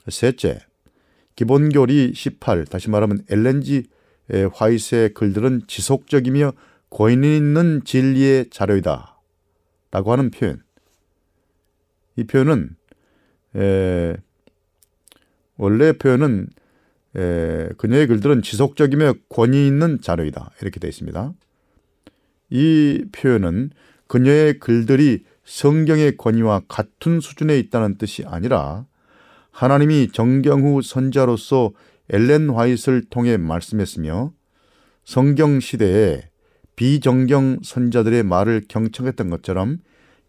셋째, 기본교리 18, 다시 말하면 엘렌지 화이트의 글들은 지속적이며 고인 있는 진리의 자료이다. 라고 하는 표현. 이 표현은, 에, 원래 표현은 에, 그녀의 글들은 지속적이며 권위 있는 자료이다. 이렇게 되어 있습니다. 이 표현은 그녀의 글들이 성경의 권위와 같은 수준에 있다는 뜻이 아니라 하나님이 정경후 선자로서 엘렌 화이트를 통해 말씀했으며 성경 시대에 비정경 선자들의 말을 경청했던 것처럼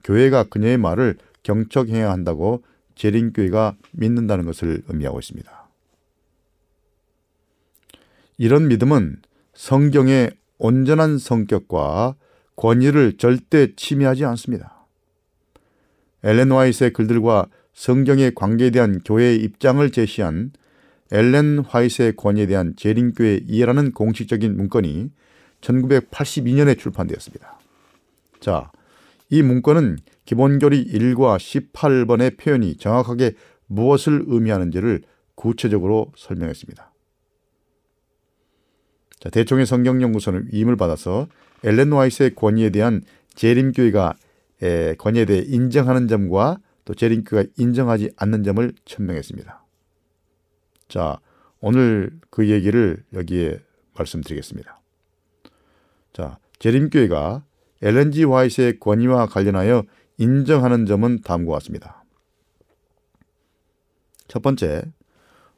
교회가 그녀의 말을 경청해야 한다고 재림교회가 믿는다는 것을 의미하고 있습니다. 이런 믿음은 성경의 온전한 성격과 권위를 절대 침해하지 않습니다. 엘렌 화이트의 글들과 성경의 관계에 대한 교회의 입장을 제시한 엘렌 화이트의 권위에 대한 재림교의 이해라는 공식적인 문건이 1982년에 출판되었습니다. 자, 이 문건은 기본교리 1과 18번의 표현이 정확하게 무엇을 의미하는지를 구체적으로 설명했습니다. 자, 대총의 성경연구소는 위임을 받아서 엘렌 화이트의 권위에 대한 재림교회가 권위에 대해 인정하는 점과 또 재림교회가 인정하지 않는 점을 천명했습니다. 자, 오늘 그 얘기를 여기에 말씀드리겠습니다. 자, 재림교회가 엘렌지 화이트의 권위와 관련하여 인정하는 점은 다음과 같습니다. 첫 번째,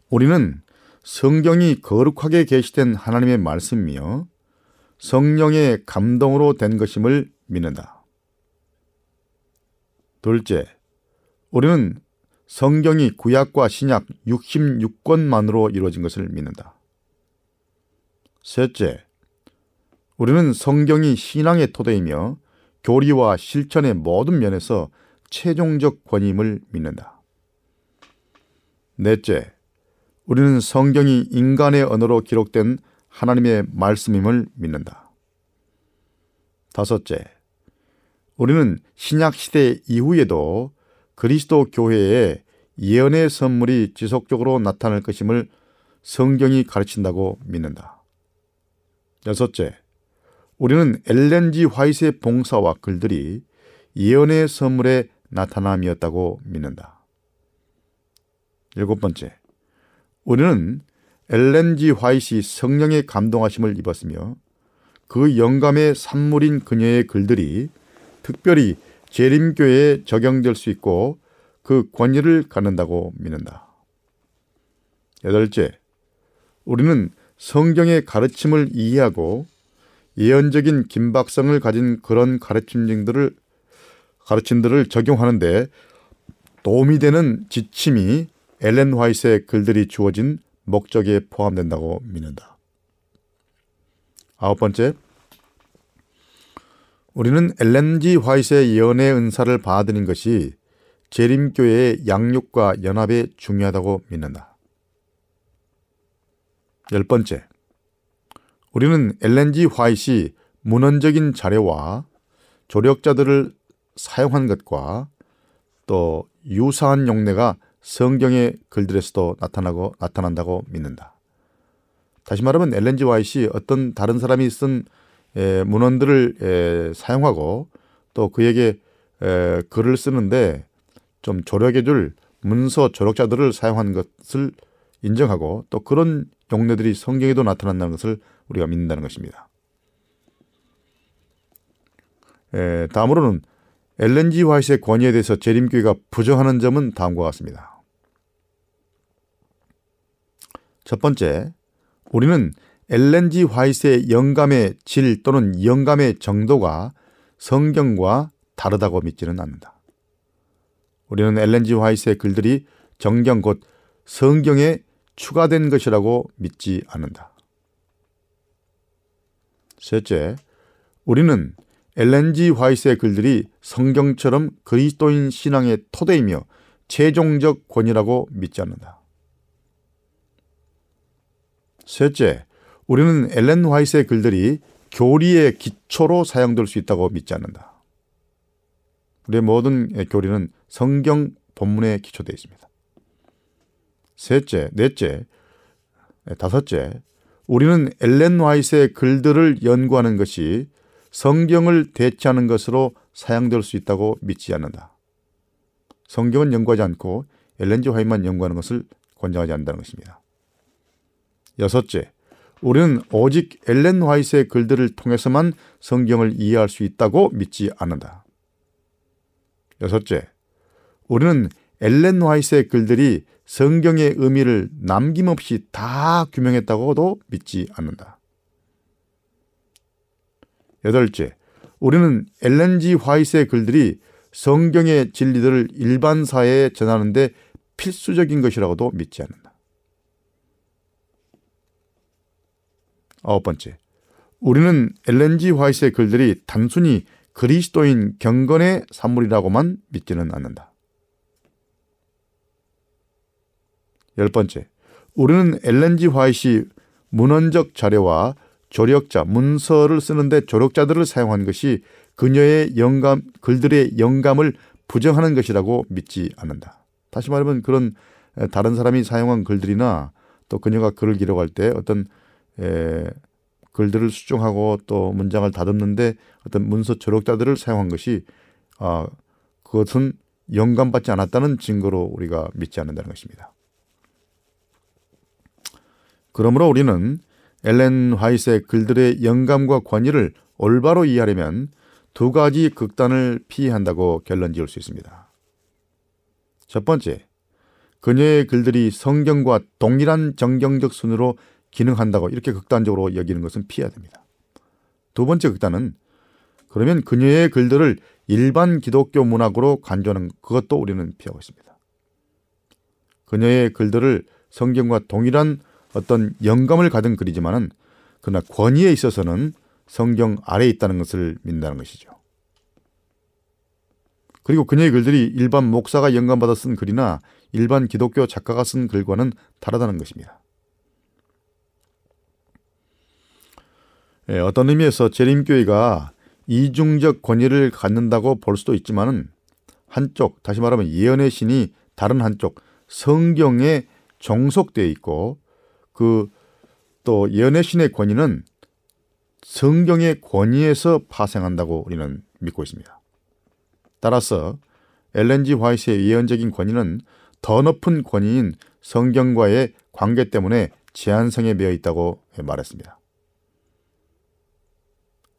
우리는 성경이 거룩하게 계시된 하나님의 말씀이며 성령의 감동으로 된 것임을 믿는다. 둘째, 우리는 성경이 구약과 신약 66권만으로 이루어진 것을 믿는다. 셋째, 우리는 성경이 신앙의 토대이며 교리와 실천의 모든 면에서 최종적 권위임을 믿는다. 넷째, 우리는 성경이 인간의 언어로 기록된 하나님의 말씀임을 믿는다. 다섯째, 우리는 신약 시대 이후에도 그리스도 교회에 예언의 선물이 지속적으로 나타날 것임을 성경이 가르친다고 믿는다. 여섯째, 우리는 엘렌지 화이트의 봉사와 글들이 예언의 선물의 나타남이었다고 믿는다. 일곱 번째, 우리는 엘렌지 화이트이 성령의 감동하심을 입었으며 그 영감의 산물인 그녀의 글들이 특별히 재림교회에 적용될 수 있고 그 권위를 갖는다고 믿는다. 여덟째, 우리는 성경의 가르침을 이해하고 예언적인 긴박성을 가진 그런 가르침들을 가르침들을 적용하는데 도움이 되는 지침이 엘렌 화이트의 글들이 주어진 목적에 포함된다고 믿는다. 아홉 번째, 우리는 엘렌 지 화이트의 예언의 은사를 받아들인 것이 재림교회의 양육과 연합에 중요하다고 믿는다. 열 번째, 우리는 엘렌 지 화이트이 문헌적인 자료와 조력자들을 사용한 것과 또 유사한 용례가 성경의 글들에서도 나타나고 나타난다고 믿는다. 다시 말하면 엘렌지 화이트이 어떤 다른 사람이 쓴 에, 문헌들을 에, 사용하고 또 그에게 에, 글을 쓰는데 좀 조력해줄 문서 조력자들을 사용한 것을 인정하고 또 그런 용례들이 성경에도 나타난다는 것을 우리가 믿는다는 것입니다. 에, 다음으로는 엘렌지 화이트의 권위에 대해서 재림교회가 부정하는 점은 다음과 같습니다. 첫 번째, 우리는 엘렌지 화이트의 영감의 질 또는 영감의 정도가 성경과 다르다고 믿지는 않는다. 우리는 엘렌지 화이트의 글들이 정경 곧 성경에 추가된 것이라고 믿지 않는다. 셋째, 우리는 엘렌지 화이트의 글들이 성경처럼 그리스도인 신앙의 토대이며 최종적 권위라고 믿지 않는다. 셋째, 우리는 엘렌 화이트의 글들이 교리의 기초로 사용될 수 있다고 믿지 않는다. 우리의 모든 교리는 성경 본문에 기초되어 있습니다. 셋째, 넷째, 다섯째, 우리는 엘렌 화이트의 글들을 연구하는 것이 성경을 대체하는 것으로 사용될 수 있다고 믿지 않는다. 성경은 연구하지 않고 엘렌지 화이트만 연구하는 것을 권장하지 않는다는 것입니다. 여섯째, 우리는 오직 엘렌 화이트의 글들을 통해서만 성경을 이해할 수 있다고 믿지 않는다. 여섯째, 우리는 엘렌 화이트의 글들이 성경의 의미를 남김없이 다 규명했다고도 믿지 않는다. 여덟째, 우리는 엘렌지 화이트의 글들이 성경의 진리들을 일반 사회에 전하는 데 필수적인 것이라고도 믿지 않는다. 아홉 번째, 우리는 엘렌지 화이트의 글들이 단순히 그리스도인 경건의 산물이라고만 믿지는 않는다. 열 번째, 우리는 엘렌지 화이시 문헌적 자료와 조력자, 문서를 쓰는데 조력자들을 사용한 것이 그녀의 영감, 글들의 영감을 부정하는 것이라고 믿지 않는다. 다시 말하면 그런 다른 사람이 사용한 글들이나 또 그녀가 글을 기록할 때 어떤 에, 글들을 수정하고 또 문장을 다듬는데 어떤 문서 조력자들을 사용한 것이 아, 그것은 영감받지 않았다는 증거로 우리가 믿지 않는다는 것입니다. 그러므로 우리는 엘렌 화이트의 글들의 영감과 권위를 올바로 이해하려면 두 가지 극단을 피한다고 결론 지을 수 있습니다. 첫 번째, 그녀의 글들이 성경과 동일한 정경적 순으로 기능한다고 이렇게 극단적으로 여기는 것은 피해야 됩니다. 두 번째 극단은 그러면 그녀의 글들을 일반 기독교 문학으로 간주하는 그것도 우리는 피하고 있습니다. 그녀의 글들을 성경과 동일한 어떤 영감을 가진 글이지만은 그러나 권위에 있어서는 성경 아래에 있다는 것을 믿는다는 것이죠. 그리고 그녀의 글들이 일반 목사가 영감받아 쓴 글이나 일반 기독교 작가가 쓴 글과는 다르다는 것입니다. 예, 어떤 의미에서 재림교회가 이중적 권위를 갖는다고 볼 수도 있지만은 한쪽, 다시 말하면 예언의 신이 다른 한쪽 성경에 종속되어 있고 그또 예언의 신의 권위는 성경의 권위에서 파생한다고 우리는 믿고 있습니다. 따라서 엘렌지 화이트의 예언적인 권위는 더 높은 권위인 성경과의 관계 때문에 제한성에 매여 있다고 말했습니다.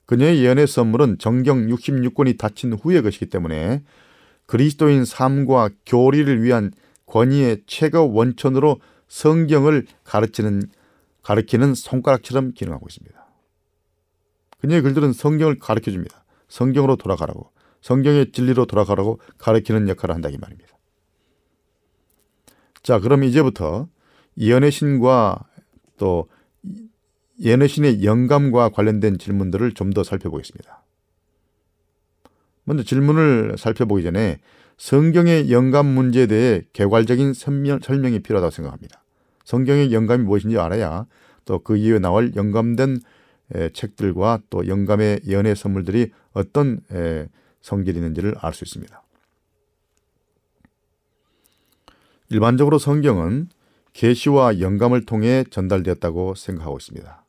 그녀의 예언의 선물은 정경 66권이 닫힌 후의 것이기 때문에 그리스도인 삶과 교리를 위한 권위의 최고 원천으로 성경을 가르치는 가르치는 손가락처럼 기능하고 있습니다. 그녀의 글들은 성경을 가르쳐 줍니다. 성경으로 돌아가라고, 성경의 진리로 돌아가라고 가르치는 역할을 한다 이 말입니다. 자, 그럼 이제부터 예언의 신과 또 예언의 신의 영감과 관련된 질문들을 좀 더 살펴보겠습니다. 먼저 질문을 살펴보기 전에 성경의 영감 문제에 대해 개괄적인 설명이 필요하다고 생각합니다. 성경의 영감이 무엇인지 알아야 또 그 이후에 나올 영감된 책들과 또 영감의 예언의 선물들이 어떤 성질이 있는지를 알 수 있습니다. 일반적으로 성경은 계시와 영감을 통해 전달되었다고 생각하고 있습니다.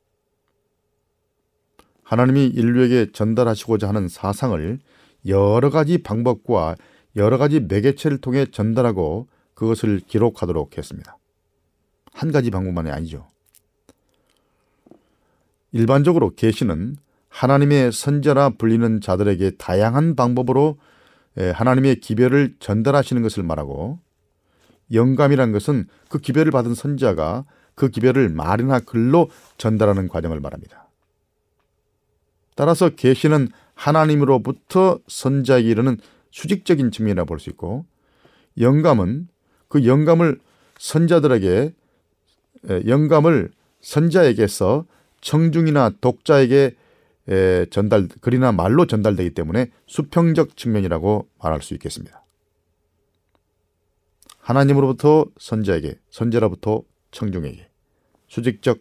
하나님이 인류에게 전달하시고자 하는 사상을 여러 가지 방법과 여러 가지 매개체를 통해 전달하고 그것을 기록하도록 했습니다. 한 가지 방법만이 아니죠. 일반적으로 계시는 하나님의 선자라 불리는 자들에게 다양한 방법으로 하나님의 기별을 전달하시는 것을 말하고 영감이란 것은 그 기별을 받은 선자가 그 기별을 말이나 글로 전달하는 과정을 말합니다. 따라서 계시는 하나님으로부터 선자에게 이르는 수직적인 측면이라 볼 수 있고 영감은 그 영감을 선자들에게 영감을 선자에게서 청중이나 독자에게 전달 글이나 말로 전달되기 때문에 수평적 측면이라고 말할 수 있겠습니다. 하나님으로부터 선자에게, 선자로부터 청중에게 수직적,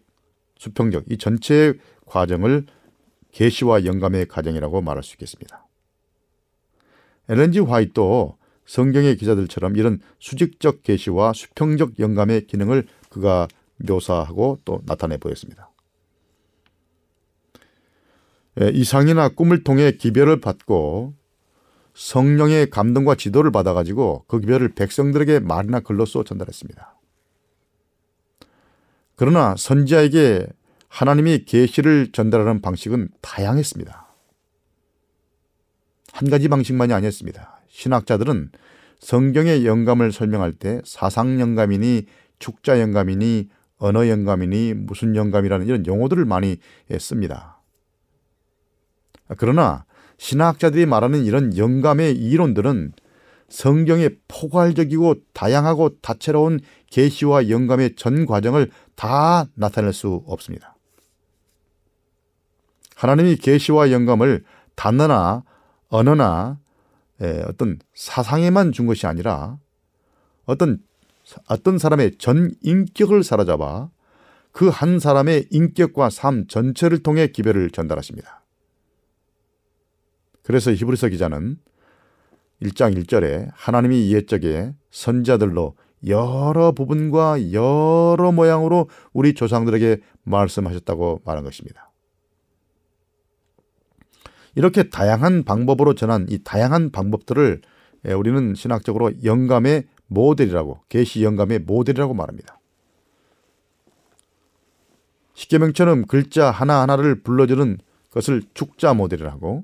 수평적 이 전체의 과정을 계시와 영감의 과정이라고 말할 수 있겠습니다. 엘렌지 화이트도 성경의 기자들처럼 이런 수직적 계시와 수평적 영감의 기능을 그가 묘사하고 또 나타내 보였습니다. 예, 이상이나 꿈을 통해 기별을 받고 성령의 감동과 지도를 받아가지고 그 기별을 백성들에게 말이나 글로써 전달했습니다. 그러나 선지자에게 하나님이 계시를 전달하는 방식은 다양했습니다. 한 가지 방식만이 아니었습니다. 신학자들은 성경의 영감을 설명할 때 사상 영감이니 축자 영감이니 언어 영감이니 무슨 영감이라는 이런 용어들을 많이 씁니다. 그러나 신학자들이 말하는 이런 영감의 이론들은 성경의 포괄적이고 다양하고 다채로운 계시와 영감의 전 과정을 다 나타낼 수 없습니다. 하나님이 계시와 영감을 단어나 언어나 에, 어떤 사상에만 준 것이 아니라 어떤 어떤 사람의 전 인격을 사로잡아 그 한 사람의 인격과 삶 전체를 통해 기별을 전달하십니다. 그래서 히브리서 기자는 1장 1절에 하나님이 옛적에 선자들로 여러 부분과 여러 모양으로 우리 조상들에게 말씀하셨다고 말한 것입니다. 이렇게 다양한 방법으로 전한 이 다양한 방법들을 우리는 신학적으로 영감의 모델이라고 계시 영감의 모델이라고 말합니다. 십계명처럼 글자 하나하나를 불러주는 것을 축자 모델이라고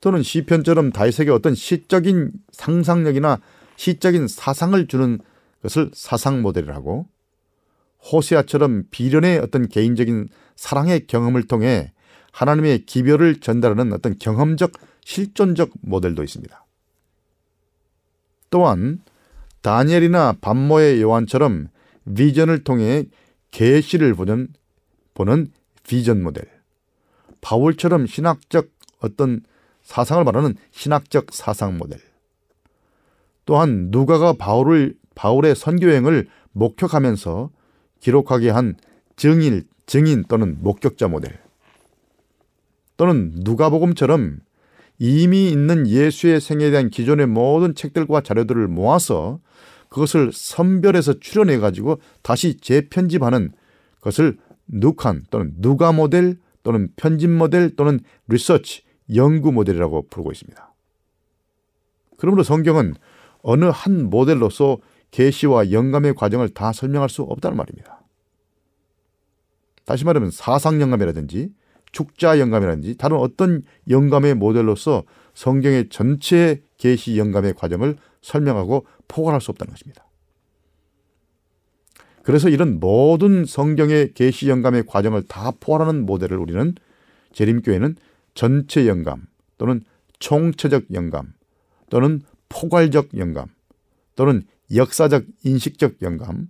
또는 시편처럼 다윗에게 어떤 시적인 상상력이나 시적인 사상을 주는 것을 사상 모델이라고 호세아처럼 비련의 어떤 개인적인 사랑의 경험을 통해 하나님의 기별을 전달하는 어떤 경험적 실존적 모델도 있습니다. 또한 다니엘이나 반모의 요한처럼 비전을 통해 계시를 보는 보는 비전 모델. 바울처럼 신학적 어떤 사상을 말하는 신학적 사상 모델. 또한 누가가 바울을 바울의 선교 여행을 목격하면서 기록하게 한 증인 증인 또는 목격자 모델. 또는 누가복음처럼 이미 있는 예수의 생애에 대한 기존의 모든 책들과 자료들을 모아서 그것을 선별해서 추려내 가지고 다시 재편집하는 것을 누칸 또는 누가 모델 또는 편집 모델 또는 리서치 연구 모델이라고 부르고 있습니다. 그러므로 성경은 어느 한 모델로서 계시와 영감의 과정을 다 설명할 수 없다는 말입니다. 다시 말하면 사상 영감이라든지 축자 영감이라든지 다른 어떤 영감의 모델로서 성경의 전체 계시 영감의 과정을 설명하고 포괄할 수 없다는 것입니다. 그래서 이런 모든 성경의 계시 영감의 과정을 다 포괄하는 모델을 우리는 재림교회는 전체 영감 또는 총체적 영감 또는 포괄적 영감 또는 역사적 인식적 영감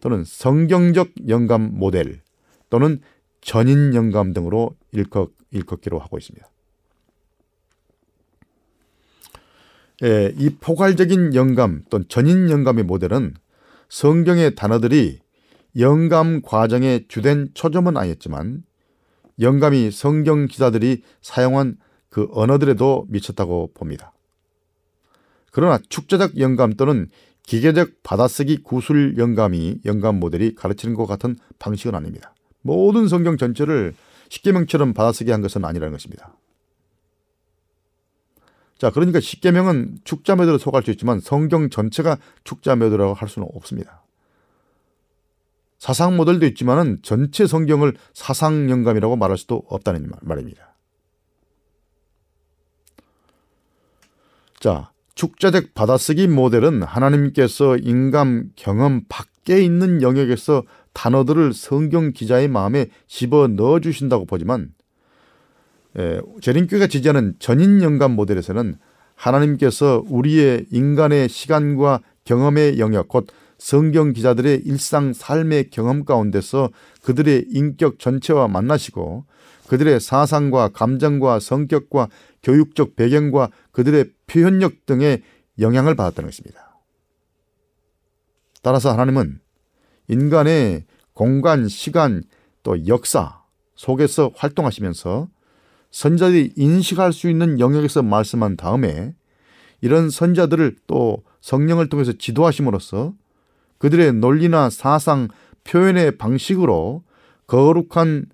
또는 성경적 영감 모델 또는 전인 영감 등으로 일컫, 일컫기로 하고 있습니다. 예, 이 포괄적인 영감 또는 전인 영감의 모델은 성경의 단어들이 영감 과정의 주된 초점은 아니었지만 영감이 성경 기자들이 사용한 그 언어들에도 미쳤다고 봅니다. 그러나 축제적 영감 또는 기계적 받아쓰기 구술 영감이 영감 모델이 가르치는 것 같은 방식은 아닙니다. 모든 성경 전체를 십계명처럼 받아쓰게 한 것은 아니라는 것입니다. 자, 그러니까 십계명은 축자매도로 속할 수 있지만 성경 전체가 축자매도라고 할 수는 없습니다. 사상 모델도 있지만은 전체 성경을 사상 영감이라고 말할 수도 없다는 말입니다. 자, 축자적 받아쓰기 모델은 하나님께서 인감 경험 밖에 있는 영역에서 단어들을 성경 기자의 마음에 집어 넣어 주신다고 보지만 예, 재림교가 지지하는 전인 영감 모델에서는 하나님께서 우리의 인간의 시간과 경험의 영역 곧 성경 기자들의 일상 삶의 경험 가운데서 그들의 인격 전체와 만나시고 그들의 사상과 감정과 성격과 교육적 배경과 그들의 표현력 등의 영향을 받았다는 것입니다. 따라서 하나님은 인간의 공간, 시간, 또 역사 속에서 활동하시면서 선자들이 인식할 수 있는 영역에서 말씀한 다음에 이런 선자들을 또 성령을 통해서 지도하심으로써 그들의 논리나 사상, 표현의 방식으로 거룩한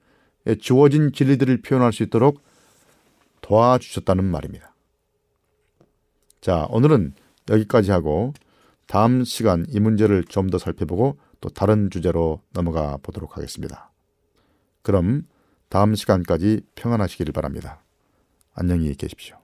주어진 진리들을 표현할 수 있도록 도와주셨다는 말입니다. 자, 오늘은 여기까지 하고 다음 시간 이 문제를 좀 더 살펴보고 또 다른 주제로 넘어가 보도록 하겠습니다. 그럼 다음 시간까지 평안하시기를 바랍니다. 안녕히 계십시오.